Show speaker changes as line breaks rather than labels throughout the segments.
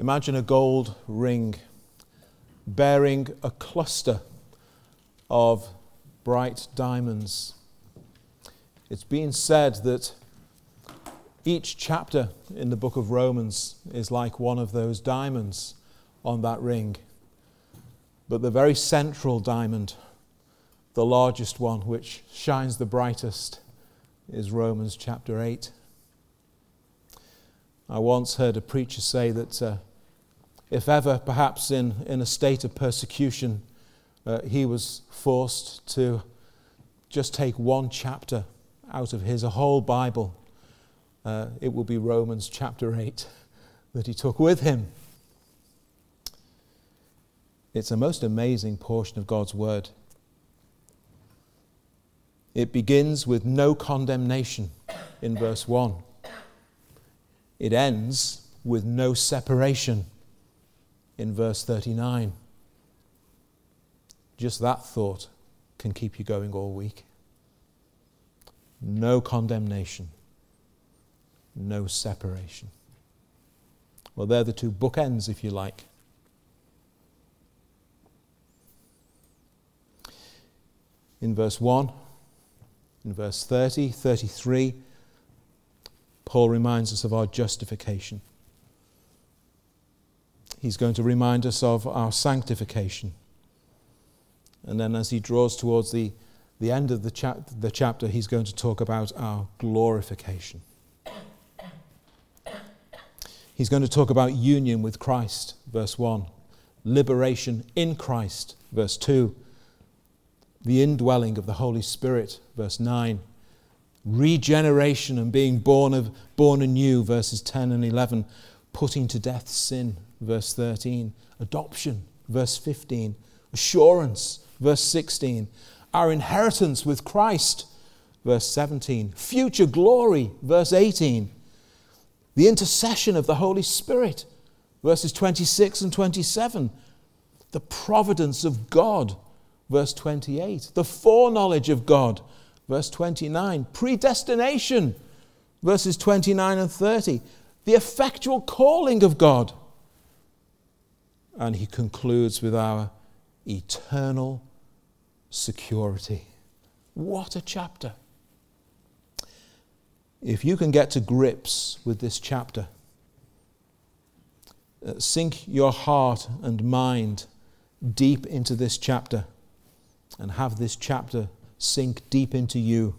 Imagine a gold ring bearing a cluster of bright diamonds. It's been said that each chapter in the book of Romans is like one of those diamonds on that ring. But the very central diamond, the largest one, which shines the brightest, is Romans chapter 8. I once heard a preacher say that uh, if ever, perhaps in, in a state of persecution, uh, he was forced to just take one chapter out of his whole Bible, uh, it will be Romans chapter 8 that he took with him. It's a most amazing portion of God's Word. It begins with no condemnation in verse 1. It ends with no separation in verse 39. Just that thought can keep you going all week. No condemnation, no separation. Well, they're the two bookends, if you like. In verse 1, in verse 30, 33, Paul reminds us of our justification. He's going to remind us of our sanctification. And then, as he draws towards the, the end of the, the chapter, he's going to talk about our glorification. He's going to talk about union with Christ, verse 1, liberation in Christ, verse 2, the indwelling of the Holy Spirit, verse 9, regeneration and being born, of, born anew, verses 10 and 11, putting to death sin, verse 13, adoption, verse 15, assurance, verse 16, our inheritance with Christ, verse 17, future glory, verse 18, the intercession of the Holy Spirit, verses 26 and 27, the providence of God, verse 28, the foreknowledge of God, verse 29, predestination, verses 29 and 30, the effectual calling of God. And he concludes with our eternal security. What a chapter! If you can get to grips with this chapter, uh, sink your heart and mind deep into this chapter and have this chapter sink deep into you.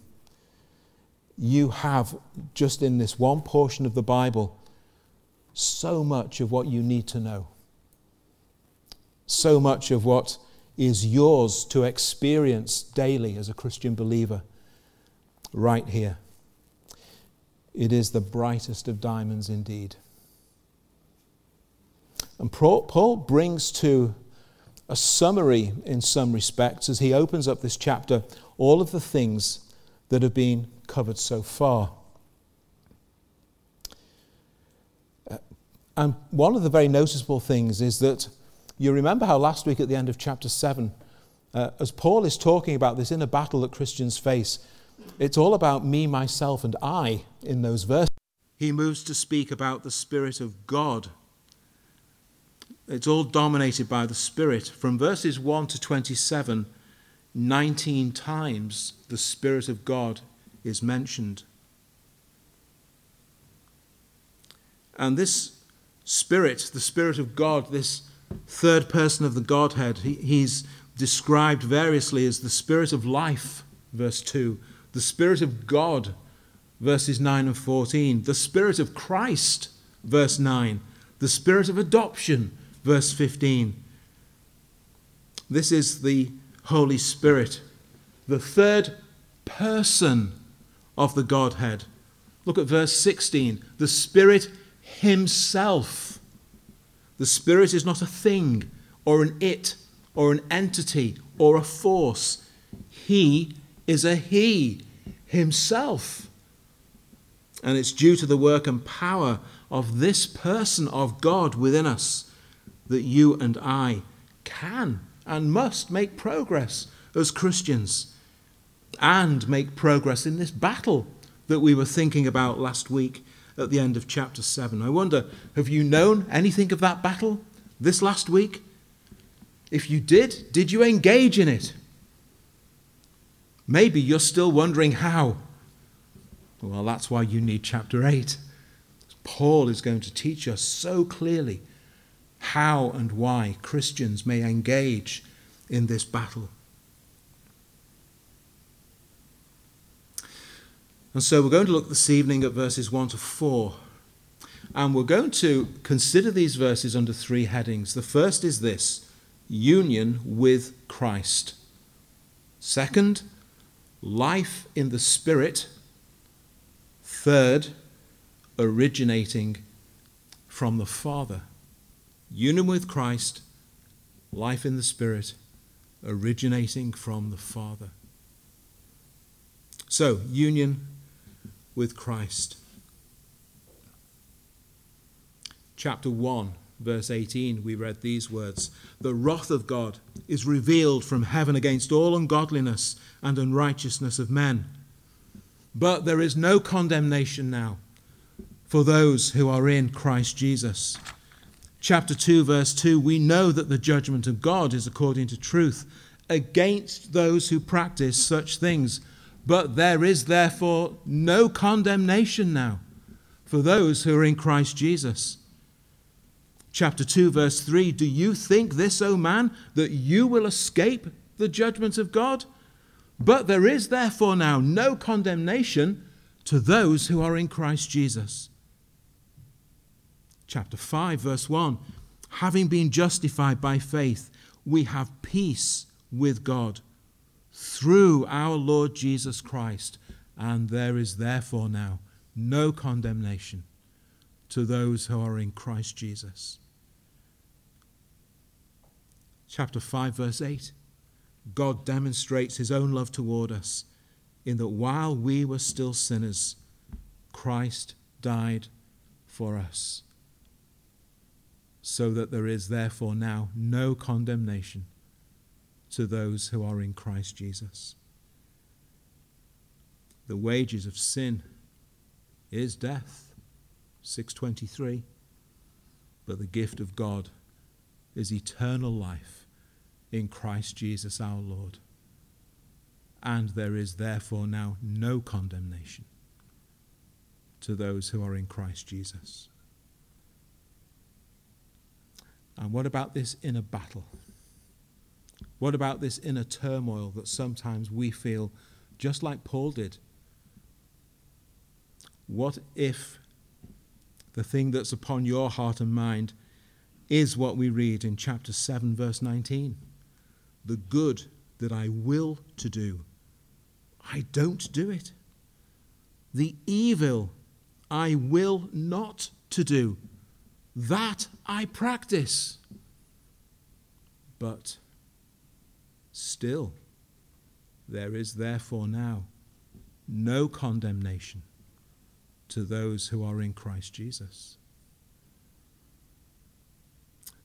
You have, just in this one portion of the Bible, so much of what you need to know. So much of what is yours to experience daily as a Christian believer, right here. It is the brightest of diamonds indeed. And Paul brings to a summary, in some respects, as he opens up this chapter, all of the things that have been covered so far. Uh, and one of the very noticeable things is that you remember how last week at the end of chapter 7, uh, as Paul is talking about this inner battle that Christians face, it's all about me, myself, and I in those verses. He moves to speak about the Spirit of God. It's all dominated by the Spirit. From verses 1 to 27, 19 times the Spirit of God is mentioned. And this Spirit, the Spirit of God, this third person of the Godhead, he, he's described variously as the Spirit of life, verse 2, the Spirit of God, verses 9 and 14, the Spirit of Christ, verse 9, the Spirit of adoption, verse 15. This is the Holy Spirit, the third person of the Godhead. Look at verse 16. The Spirit Himself. The Spirit is not a thing or an it or an entity or a force. He is a He Himself. And it's due to the work and power of this person of God within us that you and I can and must make progress as Christians and make progress in this battle that we were thinking about last week at the end of chapter 7. I wonder, have you known anything of that battle this last week? If you did, did you engage in it? Maybe you're still wondering how. Well, that's why you need chapter 8. Paul is going to teach us so clearly how and why Christians may engage in this battle. And so we're going to look this evening at verses 1 to 4. And we're going to consider these verses under three headings. The first is this union with Christ. Second, life in the Spirit. Third, originating from the Father. Union with Christ, life in the Spirit, originating from the Father. So, union with Christ. Chapter 1, verse 18, we read these words The wrath of God is revealed from heaven against all ungodliness and unrighteousness of men. But there is no condemnation now for those who are in Christ Jesus. Chapter 2, verse 2 We know that the judgment of God is according to truth against those who practice such things. But there is therefore no condemnation now for those who are in Christ Jesus. Chapter 2, verse 3 Do you think this, O man, that you will escape the judgment of God? But there is therefore now no condemnation to those who are in Christ Jesus. Chapter 5, verse 1 Having been justified by faith, we have peace with God through our Lord Jesus Christ, and there is therefore now no condemnation to those who are in Christ Jesus. Chapter 5, verse 8 God demonstrates his own love toward us in that while we were still sinners, Christ died for us, so that there is therefore now no condemnation to those who are in Christ Jesus. The wages of sin is death, 623, but the gift of God is eternal life in Christ Jesus our Lord. And there is therefore now no condemnation to those who are in Christ Jesus. And what about this inner battle? What about this inner turmoil that sometimes we feel just like Paul did? What if the thing that's upon your heart and mind is what we read in chapter 7, verse 19? The good that I will to do, I don't do it. The evil I will not to do, that I practice. But Still, there is therefore now no condemnation to those who are in Christ Jesus.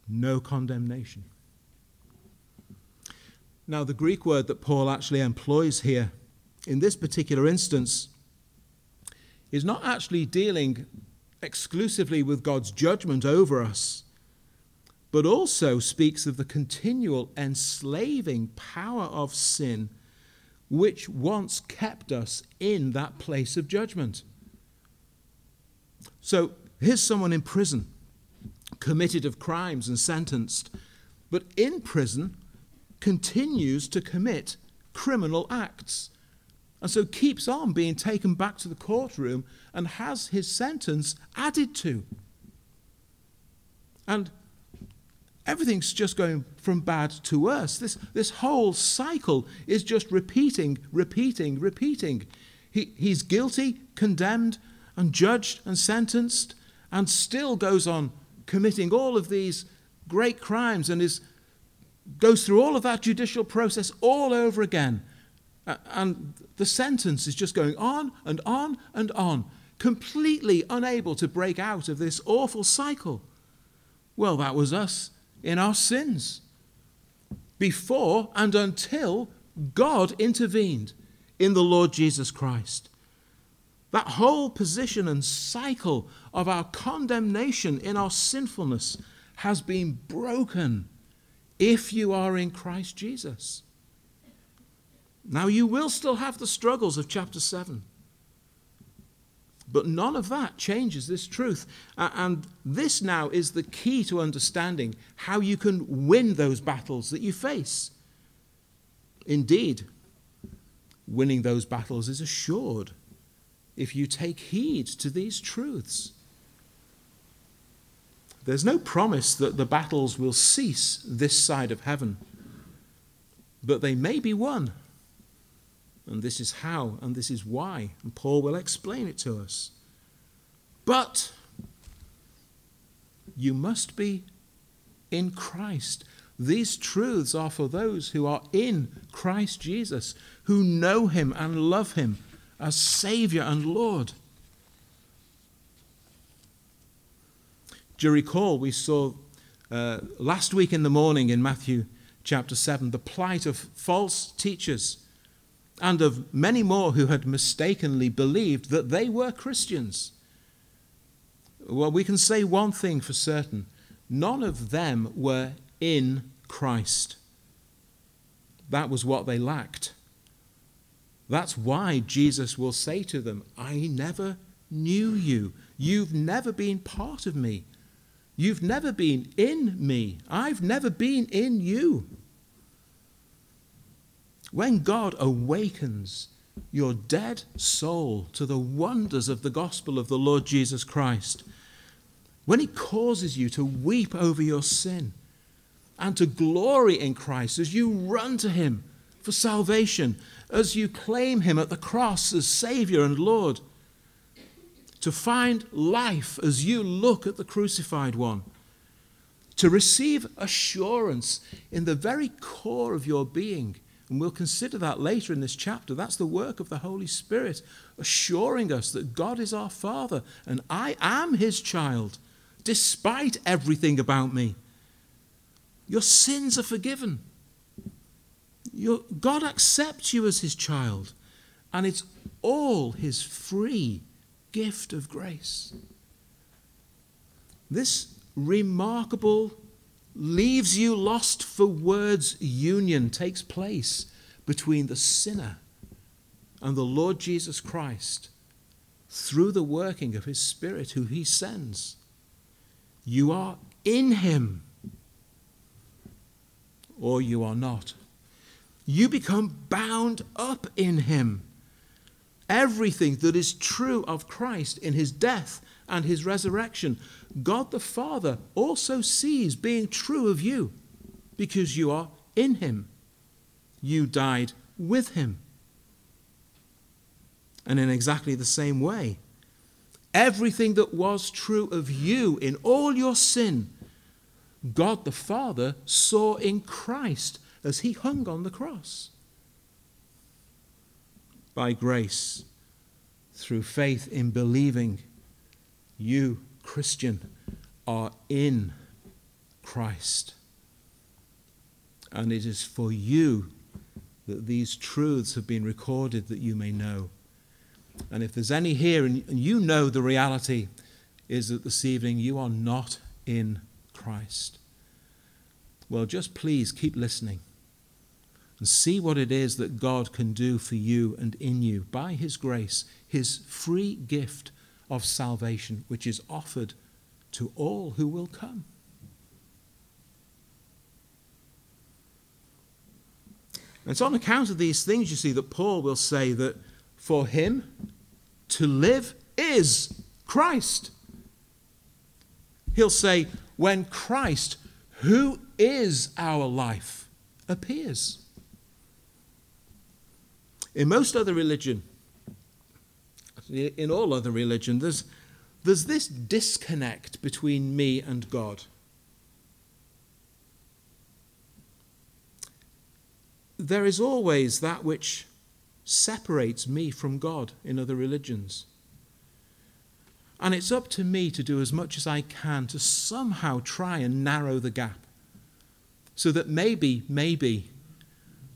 No condemnation. Now, the Greek word that Paul actually employs here in this particular instance is not actually dealing exclusively with God's judgment over us but also speaks of the continual enslaving power of sin which once kept us in that place of judgment. So here's someone in prison, committed of crimes and sentenced, but in prison continues to commit criminal acts. And so keeps on being taken back to the courtroom and has his sentence added to. And everything's just going from bad to worse. This, this whole cycle is just repeating, repeating, repeating. He, he's guilty, condemned, and judged and sentenced, and still goes on committing all of these great crimes and is, goes through all of that judicial process all over again. And the sentence is just going on and on and on, completely unable to break out of this awful cycle. Well, that was us in our sins before and until God intervened in the Lord Jesus Christ. That whole position and cycle of our condemnation in our sinfulness has been broken if you are in Christ Jesus. Now, you will still have the struggles of chapter 7. But none of that changes this truth. and this now is the key to understanding how you can win those battles that you face. Indeed, winning those battles is assured if you take heed to these truths. There's no promise that the battles will cease this side of heaven, but they may be won. And this is how, and this is why. And Paul will explain it to us. But you must be in Christ. These truths are for those who are in Christ Jesus, who know Him and love Him as Savior and Lord. Do you recall we saw uh, last week in the morning in Matthew chapter 7 the plight of false teachers and of many more who had mistakenly believed that they were Christians? Well, we can say one thing for certain none of them were in Christ. That was what they lacked. That's why Jesus will say to them, I never knew you. You've never been part of me. You've never been in me. I've never been in you. When God awakens your dead soul to the wonders of the gospel of the Lord Jesus Christ, when He causes you to weep over your sin and to glory in Christ as you run to Him for salvation, as you claim Him at the cross as Savior and Lord, to find life as you look at the crucified one, to receive assurance in the very core of your being. And we'll consider that later in this chapter. That's the work of the Holy Spirit, assuring us that God is our Father and I am His child, despite everything about me. Your sins are forgiven. Your, God accepts you as his child, and it's all his free gift of grace. This remarkable, leaves you lost for words union takes place between the sinner and the Lord Jesus Christ through the working of his Spirit, who he sends. You are in him, or you are not you become bound up in him. Everything that is true of Christ in his death and his resurrection, God the Father also sees being true of you because you are in him. You died with him. And in exactly the same way, everything that was true of you in all your sin, God the Father saw in Christ as he hung on the cross. By grace, through faith in believing, you, Christian, are in Christ. And it is for you that these truths have been recorded that you may know. And if there's any here and you know the reality is that this evening you are not in Christ, well, just please keep listening and see what it is that God can do for you and in you by His grace, His free gift of salvation, which is offered to all who will come. And it's on account of these things, you see, that Paul will say that for him to live is Christ. He'll say, when Christ, who is our life, appears. In most other religion, in all other religion, there's, there's this disconnect between me and God. There is always that which separates me from God in other religions. And it's up to me to do as much as I can to somehow try and narrow the gap so that maybe, maybe,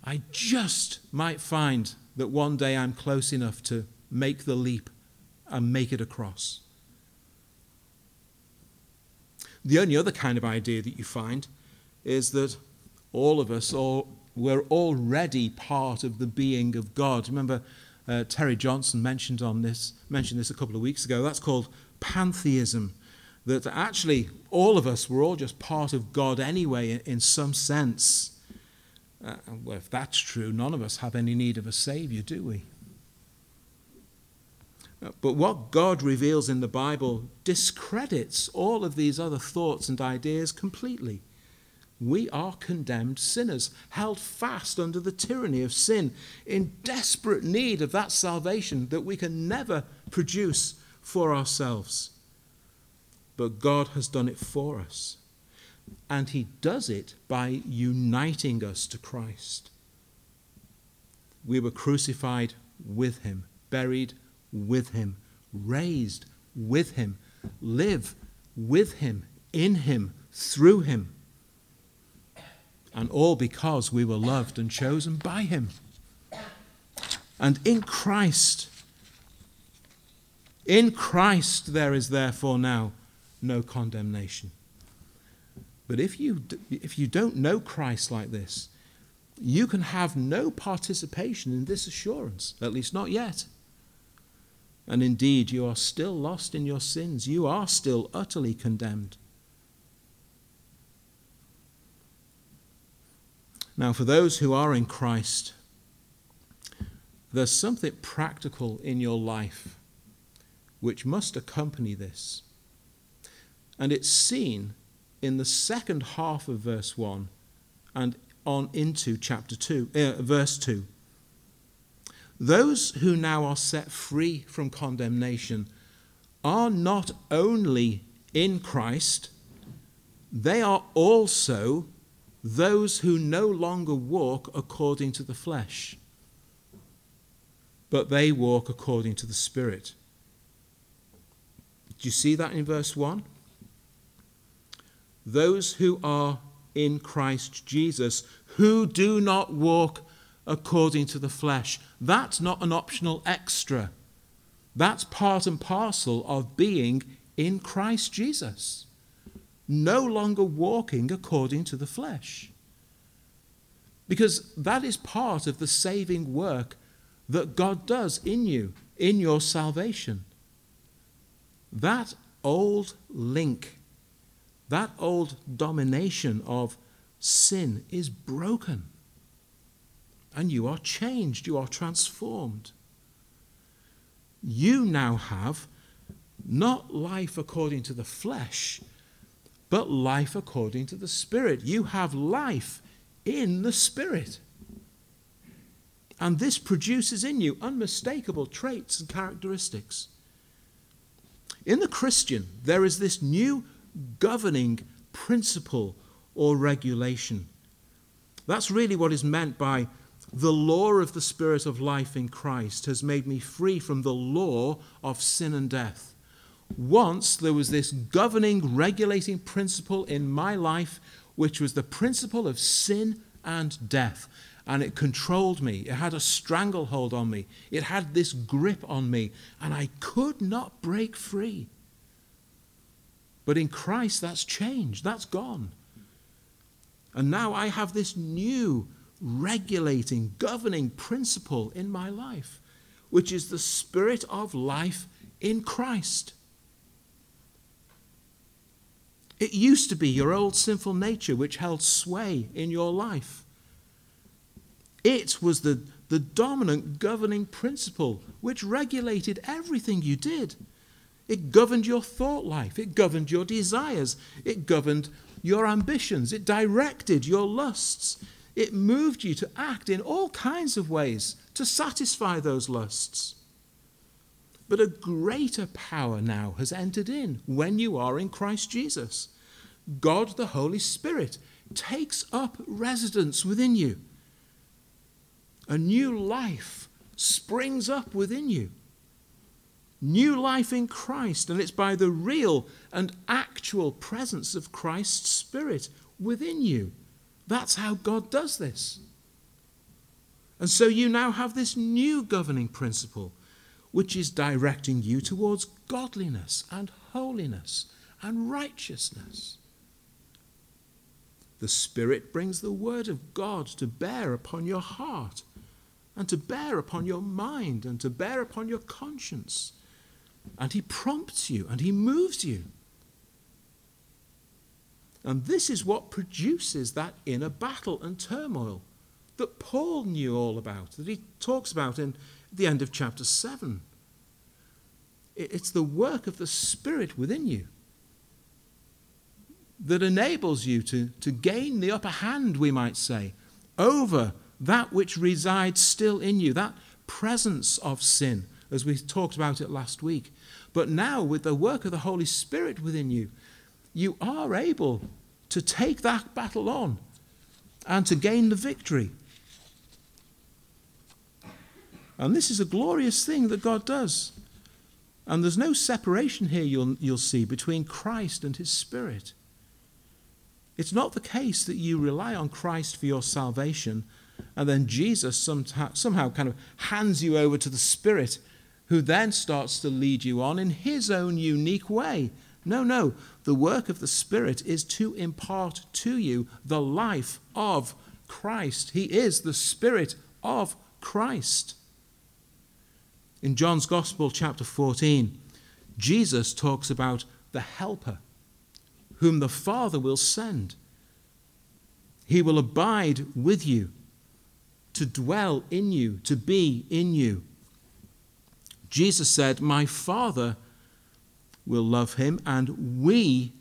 I just might find that one day I'm close enough to make the leap and make it across. The only other kind of idea that you find is that all of us, all, we're already part of the being of God. Remember, uh, Terry Johnson mentioned on this mentioned this a couple of weeks ago. That's called pantheism. That actually all of us were all just part of God anyway, in, in some sense. Uh, well, if that's true, none of us have any need of a savior, do we? But what God reveals in the Bible discredits all of these other thoughts and ideas completely. We are condemned sinners, held fast under the tyranny of sin, in desperate need of that salvation that we can never produce for ourselves. But God has done it for us. And He does it by uniting us to Christ. We were crucified with Him, buried with Him, raised with Him, live with Him, in Him, through Him and all because we were loved and chosen by Him. And in Christ, in Christ, there is therefore now no condemnation. But if you, if you don't know Christ like this, you can have no participation in this assurance, at least not yet. And indeed, you are still lost in your sins. You are still utterly condemned. Now, for those who are in Christ, there's something practical in your life which must accompany this. And it's seen in the second half of verse 1 and on into chapter 2, uh, verse 2. Those who now are set free from condemnation are not only in Christ, they are also those who no longer walk according to the flesh, but they walk according to the Spirit. Do you see that in verse 1? Those who are in Christ Jesus, who do not walk according to the flesh. That's not an optional extra. That's part and parcel of being in Christ Jesus no longer walking according to the flesh. Because that is part of the saving work that God does in you, in your salvation. That old link, that old domination of sin is broken. And you are changed, you are transformed. You now have not life according to the flesh but life according to the Spirit. You have life in the Spirit. And this produces in you unmistakable traits and characteristics. In the Christian, there is this new governing principle or regulation. That's really what is meant by the law of the Spirit of life in Christ has made me free from the law of sin and death. Once there was this governing, regulating principle in my life, which was the principle of sin and death. And it controlled me. It had a stranglehold on me. It had this grip on me. And I could not break free. But in Christ, that's changed. That's gone. And now I have this new regulating, governing principle in my life, which is the spirit of life in Christ. It used to be your old sinful nature which held sway in your life. It was the, the dominant governing principle which regulated everything you did. It governed your thought life, it governed your desires, it governed your ambitions, it directed your lusts, it moved you to act in all kinds of ways to satisfy those lusts. But a greater power now has entered in when you are in Christ Jesus. God the Holy Spirit takes up residence within you. A new life springs up within you. New life in Christ, and it's by the real and actual presence of Christ's Spirit within you. That's how God does this. And so you now have this new governing principle which is directing you towards godliness and holiness and righteousness. The Spirit brings the Word of God to bear upon your heart and to bear upon your mind and to bear upon your conscience. And He prompts you and He moves you. And this is what produces that inner battle and turmoil that Paul knew all about, that he talks about in the end of chapter 7. It's the work of the Spirit within you that enables you to, to gain the upper hand, we might say, over that which resides still in you, that presence of sin, as we talked about it last week. But now, with the work of the Holy Spirit within you, you are able to take that battle on and to gain the victory. And this is a glorious thing that God does. And there's no separation here, you'll, you'll see, between Christ and his Spirit. It's not the case that you rely on Christ for your salvation and then Jesus somehow kind of hands you over to the Spirit who then starts to lead you on in his own unique way. No, no. The work of the Spirit is to impart to you the life of Christ. He is the Spirit of Christ. In John's Gospel, chapter 14, Jesus talks about the Helper whom the Father will send. He will abide with you, to dwell in you, to be in you. Jesus said, My Father will love him, and we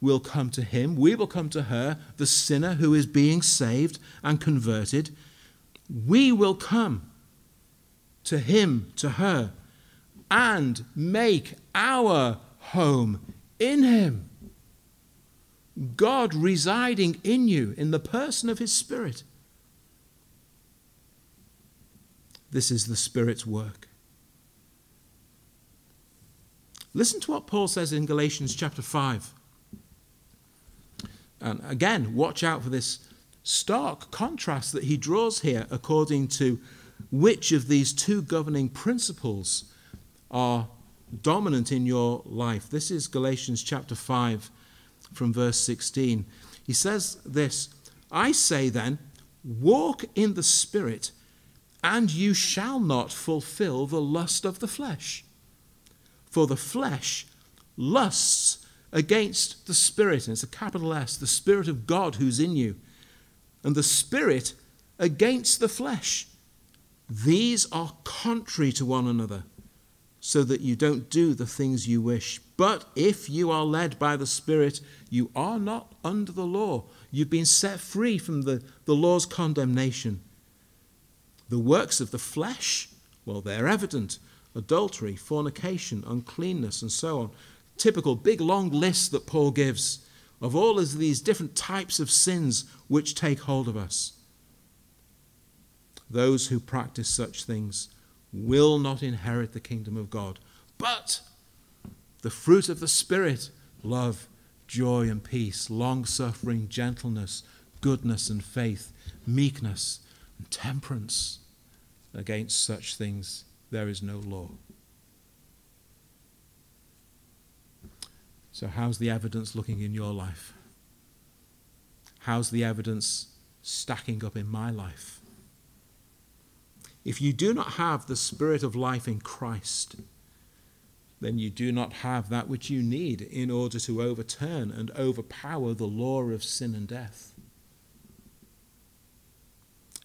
will come to him. We will come to her, the sinner who is being saved and converted. We will come to him, to her, and make our home in him. God residing in you in the person of His Spirit. This is the Spirit's work. Listen to what Paul says in Galatians chapter 5. And again, watch out for this stark contrast that he draws here according to which of these two governing principles are dominant in your life. This is Galatians chapter 5 from verse 16. He says this I say then, walk in the Spirit, and you shall not fulfill the lust of the flesh. For the flesh lusts against the Spirit, and it's a capital S, the Spirit of God who's in you, and the Spirit against the flesh. These are contrary to one another so that you don't do the things you wish. But if you are led by the Spirit, you are not under the law. You've been set free from the, the law's condemnation. The works of the flesh, well, they're evident adultery, fornication, uncleanness, and so on. Typical big long list that Paul gives of all of these different types of sins which take hold of us. Those who practice such things will not inherit the kingdom of God. But the fruit of the Spirit love, joy, and peace, long suffering, gentleness, goodness, and faith, meekness, and temperance. Against such things there is no law. So, how's the evidence looking in your life? How's the evidence stacking up in my life? If you do not have the Spirit of life in Christ, then you do not have that which you need in order to overturn and overpower the law of sin and death.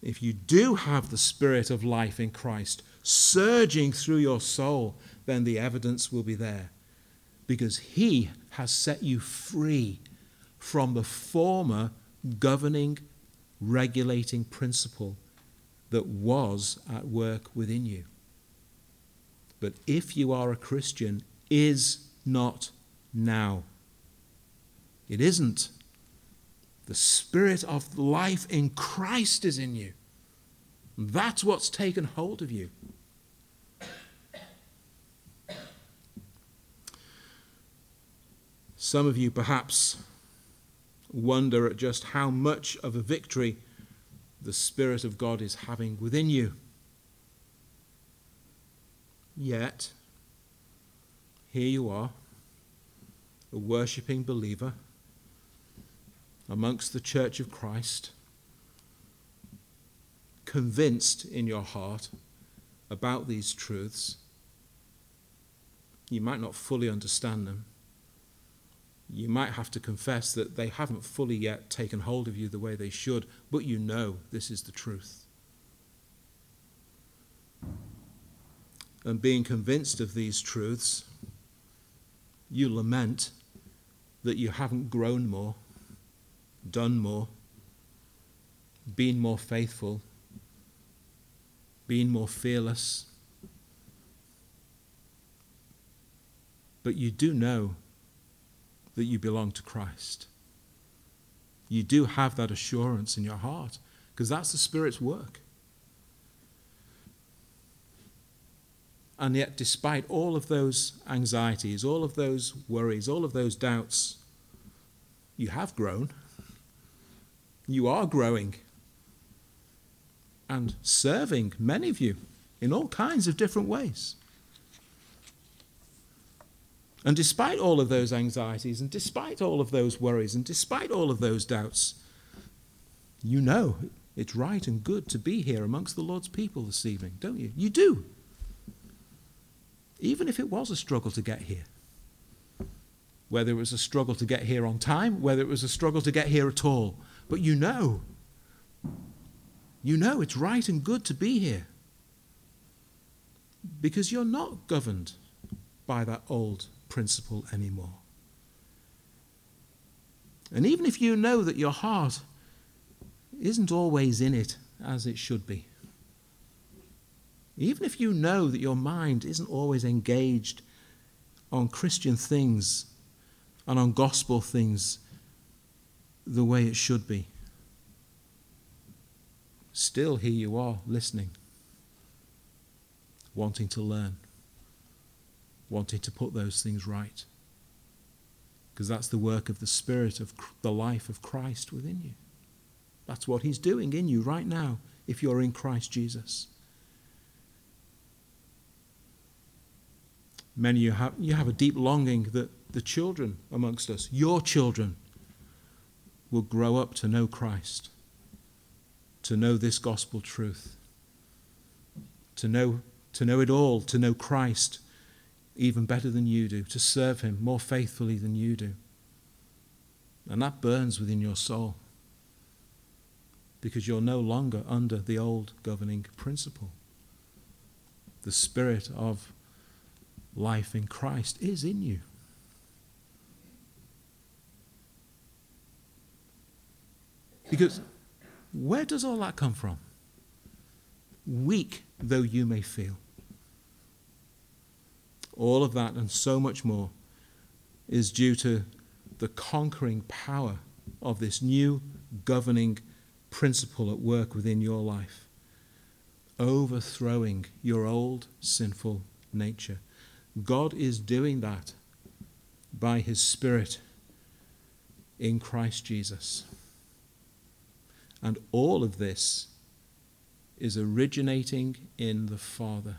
If you do have the Spirit of life in Christ surging through your soul, then the evidence will be there. Because He has set you free from the former governing, regulating principle that was at work within you. But if you are a Christian, is not now. It isn't. The Spirit of life in Christ is in you. That's what's taken hold of you. Some of you perhaps wonder at just how much of a victory the Spirit of God is having within you. Yet, here you are, a worshipping believer amongst the church of Christ, convinced in your heart about these truths. You might not fully understand them. You might have to confess that they haven't fully yet taken hold of you the way they should, but you know this is the truth. And being convinced of these truths, you lament that you haven't grown more, done more, been more faithful, been more fearless. But you do know that you belong to Christ. You do have that assurance in your heart because that's the Spirit's work. And yet, despite all of those anxieties, all of those worries, all of those doubts, you have grown. You are growing and serving many of you in all kinds of different ways. And despite all of those anxieties, and despite all of those worries, and despite all of those doubts, you know it's right and good to be here amongst the Lord's people this evening, don't you? You do. Even if it was a struggle to get here. Whether it was a struggle to get here on time, whether it was a struggle to get here at all. But you know. You know it's right and good to be here. Because you're not governed by that old principle anymore. And even if you know that your heart isn't always in it as it should be, even if you know that your mind isn't always engaged on Christian things and on gospel things the way it should be, still here you are listening, wanting to learn wanting to put those things right. Because that's the work of the Spirit of the life of Christ within you. That's what He's doing in you right now if you're in Christ Jesus. Many you have, you have a deep longing that the children amongst us, your children, will grow up to know Christ, to know this gospel truth, to know, to know it all, to know Christ even better than you do, to serve Him more faithfully than you do. And that burns within your soul because you're no longer under the old governing principle. The Spirit of life in Christ is in you. Because where does all that come from? Weak though you may feel. All of that and so much more is due to the conquering power of this new governing principle at work within your life, overthrowing your old sinful nature. God is doing that by His Spirit in Christ Jesus. And all of this is originating in the Father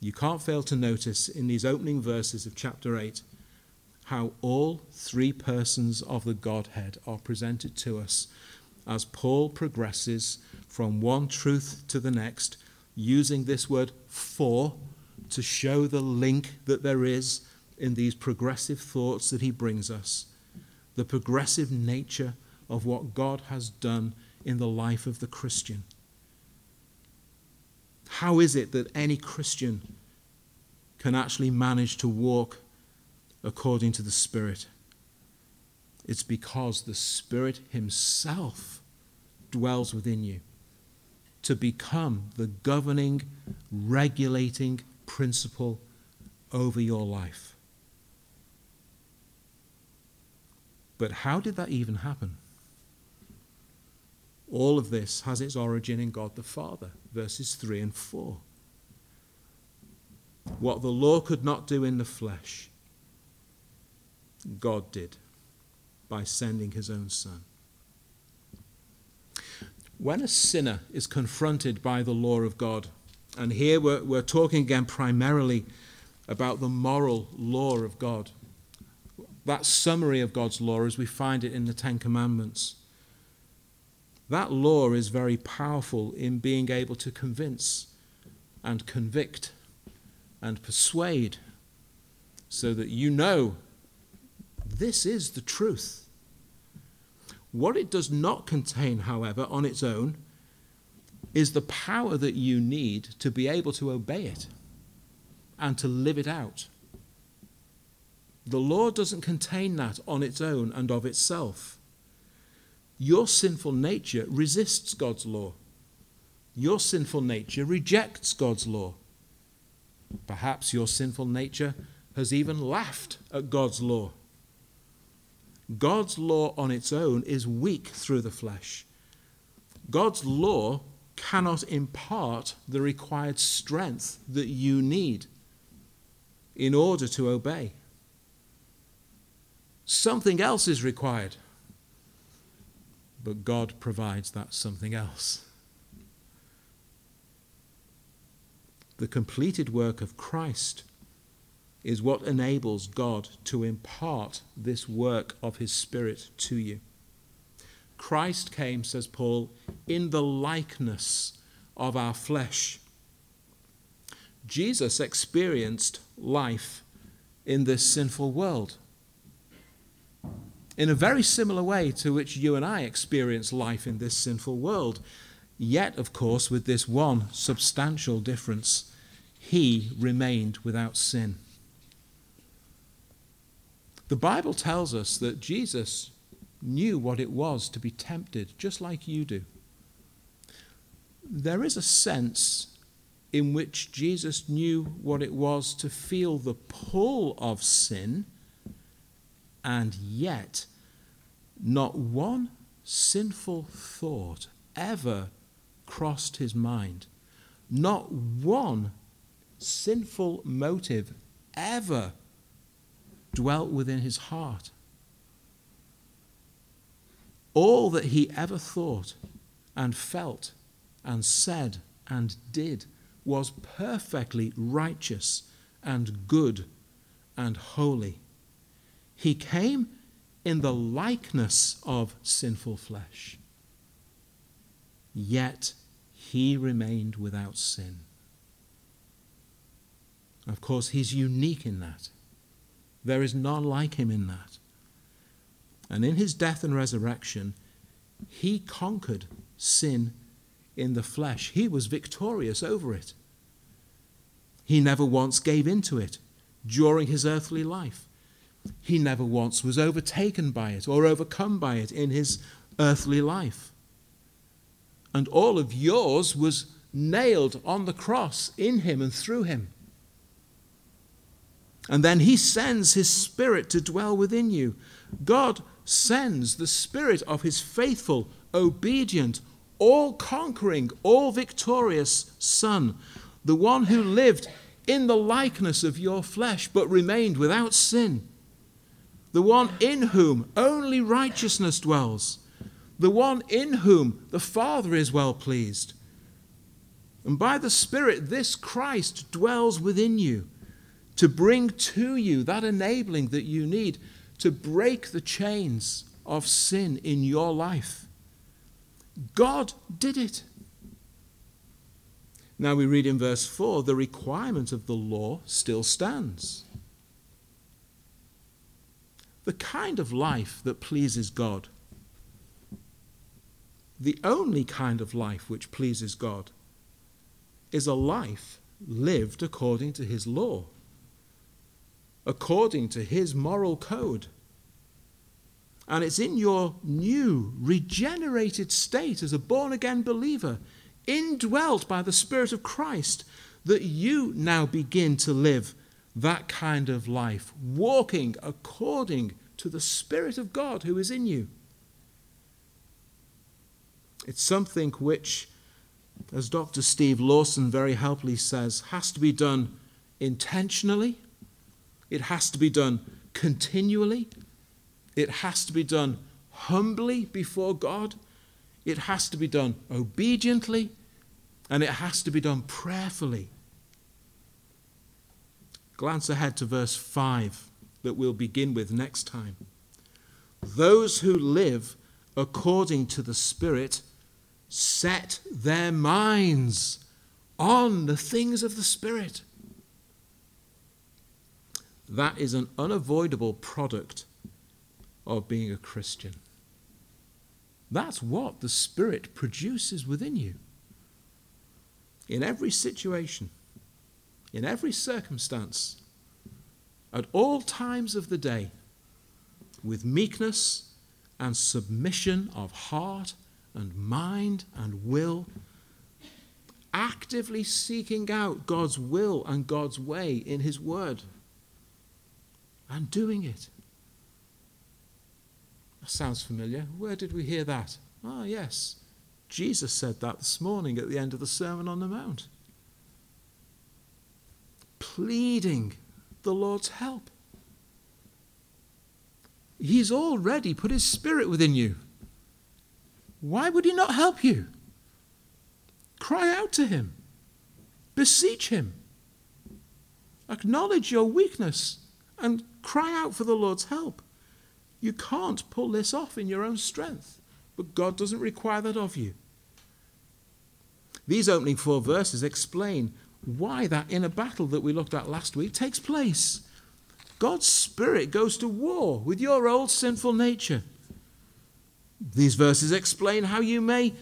you can't fail to notice in these opening verses of chapter 8 how all three persons of the Godhead are presented to us as Paul progresses from one truth to the next, using this word for to show the link that there is in these progressive thoughts that he brings us, the progressive nature of what God has done in the life of the Christian. How is it that any Christian can actually manage to walk according to the Spirit? It's because the Spirit Himself dwells within you to become the governing, regulating principle over your life. But how did that even happen? All of this has its origin in God the Father, verses 3 and 4. What the law could not do in the flesh, God did by sending his own Son. When a sinner is confronted by the law of God, And here we're, we're talking again primarily about the moral law of God. That summary of God's law as we find it in the Ten Commandments. That law is very powerful in being able to convince and convict and persuade so that you know this is the truth. What it does not contain, however, on its own, is the power that you need to be able to obey it and to live it out. The law doesn't contain that on its own and of itself. Your sinful nature resists God's law. Your sinful nature rejects God's law. Perhaps your sinful nature has even laughed at God's law. God's law on its own is weak through the flesh. God's law cannot impart the required strength that you need in order to obey. Something else is required, but God provides that something else. The completed work of Christ is what enables God to impart this work of His Spirit to you. Christ came, says Paul, in the likeness of our flesh. Jesus experienced life in this sinful world in a very similar way to which you and I experience life in this sinful world. Yet, of course, with this one substantial difference, he remained without sin. The Bible tells us that Jesus knew what it was to be tempted, just like you do. There is a sense in which Jesus knew what it was to feel the pull of sin, and yet not one sinful thought ever crossed his mind. Not one sinful motive ever dwelt within his heart. All that he ever thought and felt and said and did was perfectly righteous and good and holy. He came in the likeness of sinful flesh, yet he remained without sin. Of course, he's unique in that. There is none like him in that. And in his death and resurrection, he conquered sin in the flesh. He was victorious over it. He never once gave in to it during his earthly life. He never once was overtaken by it or overcome by it in his earthly life. And all of yours was nailed on the cross in him and through him. And then he sends his spirit to dwell within you. God sends the spirit of his faithful, obedient, all conquering, all victorious Son, the one who lived in the likeness of your flesh but remained without sin, the one in whom only righteousness dwells, the one in whom the Father is well pleased. And by the Spirit, this Christ dwells within you to bring to you that enabling that you need to break the chains of sin in your life. God did it. Now we read in verse 4 the requirement of the law still stands. The kind of life that pleases God, the only kind of life which pleases God, is a life lived according to His law according to his moral code. And it's in your new, regenerated state as a born again believer, indwelt by the Spirit of Christ, that you now begin to live that kind of life, walking according to the Spirit of God who is in you. It's something which, as Dr. Steve Lawson very helpfully says, has to be done intentionally it has to be done continually. It has to be done humbly before God. It has to be done obediently. And it has to be done prayerfully. Glance ahead to verse 5 that we'll begin with next time. Those who live according to the Spirit set their minds on the things of the Spirit. That is an unavoidable product of being a Christian. That's what the Spirit produces within you. In every situation, in every circumstance, at all times of the day, with meekness and submission of heart and mind and will, actively seeking out God's will and God's way in His Word and doing it. That sounds familiar. Where did we hear that? Ah, yes. Jesus said that this morning at the end of the Sermon on the Mount. Pleading the Lord's help. He's already put His Spirit within you. Why would He not help you? Cry out to Him, beseech Him, acknowledge your weakness, and cry out for the Lord's help. You can't pull this off in your own strength, but God doesn't require that of you. These opening four verses explain why that inner battle that we looked at last week takes place. God's Spirit goes to war with your old sinful nature. These verses explain how you may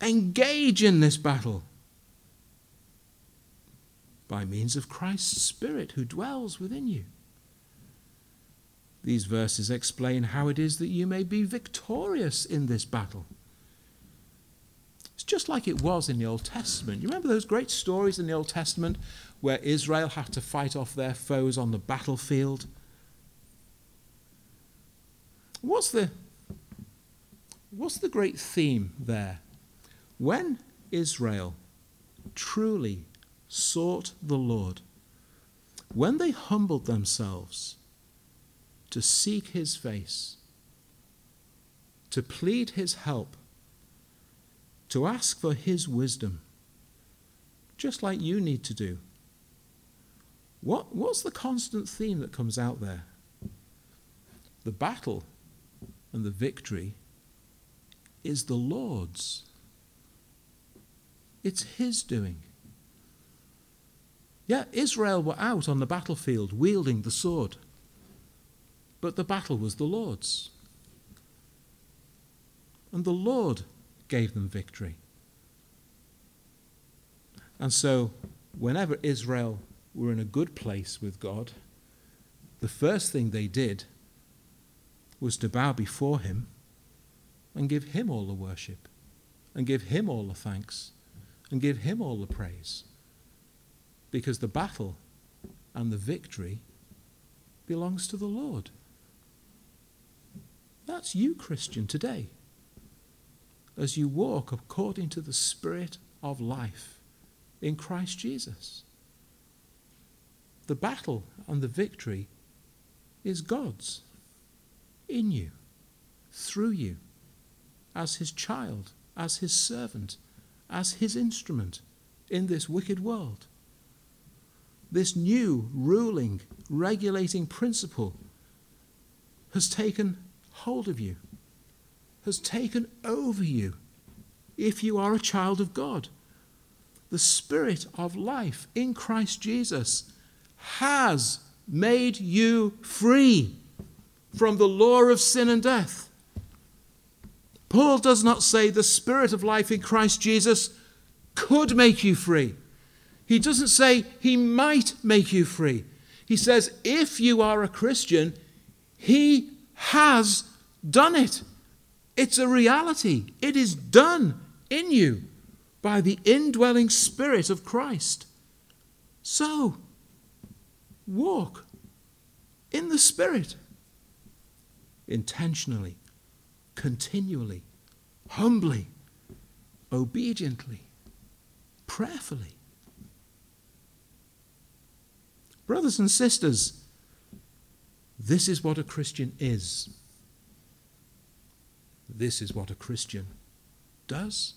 engage in this battle by means of Christ's Spirit who dwells within you. These verses explain how it is that you may be victorious in this battle. Just like it was in the Old Testament. You remember those great stories in the Old Testament where Israel had to fight off their foes on the battlefield? What's the, what's the great theme there? When Israel truly sought the Lord, when they humbled themselves to seek his face, to plead his help, to ask for his wisdom, just like you need to do. What, what's the constant theme that comes out there? The battle and the victory is the Lord's. It's His doing. Yeah, Israel were out on the battlefield wielding the sword, but the battle was the Lord's. And the Lord gave them victory. And so, whenever Israel were in a good place with God, the first thing they did was to bow before Him and give Him all the worship, and give Him all the thanks, and give Him all the praise because the battle and the victory belongs to the Lord. That's you, Christian, today, as you walk according to the Spirit of life in Christ Jesus. The battle and the victory is God's in you, through you, as His child, as His servant, as His instrument in this wicked world this new ruling, regulating principle has taken hold of you, has taken over you, if you are a child of God. The Spirit of life in Christ Jesus has made you free from the law of sin and death. Paul does not say the Spirit of life in Christ Jesus could make you free. He doesn't say he might make you free. He says if you are a Christian, he has done it. It's a reality. It is done in you by the indwelling Spirit of Christ. So, walk in the Spirit intentionally, continually, humbly, obediently, prayerfully. Brothers and sisters, this is what a Christian is. This is what a Christian does.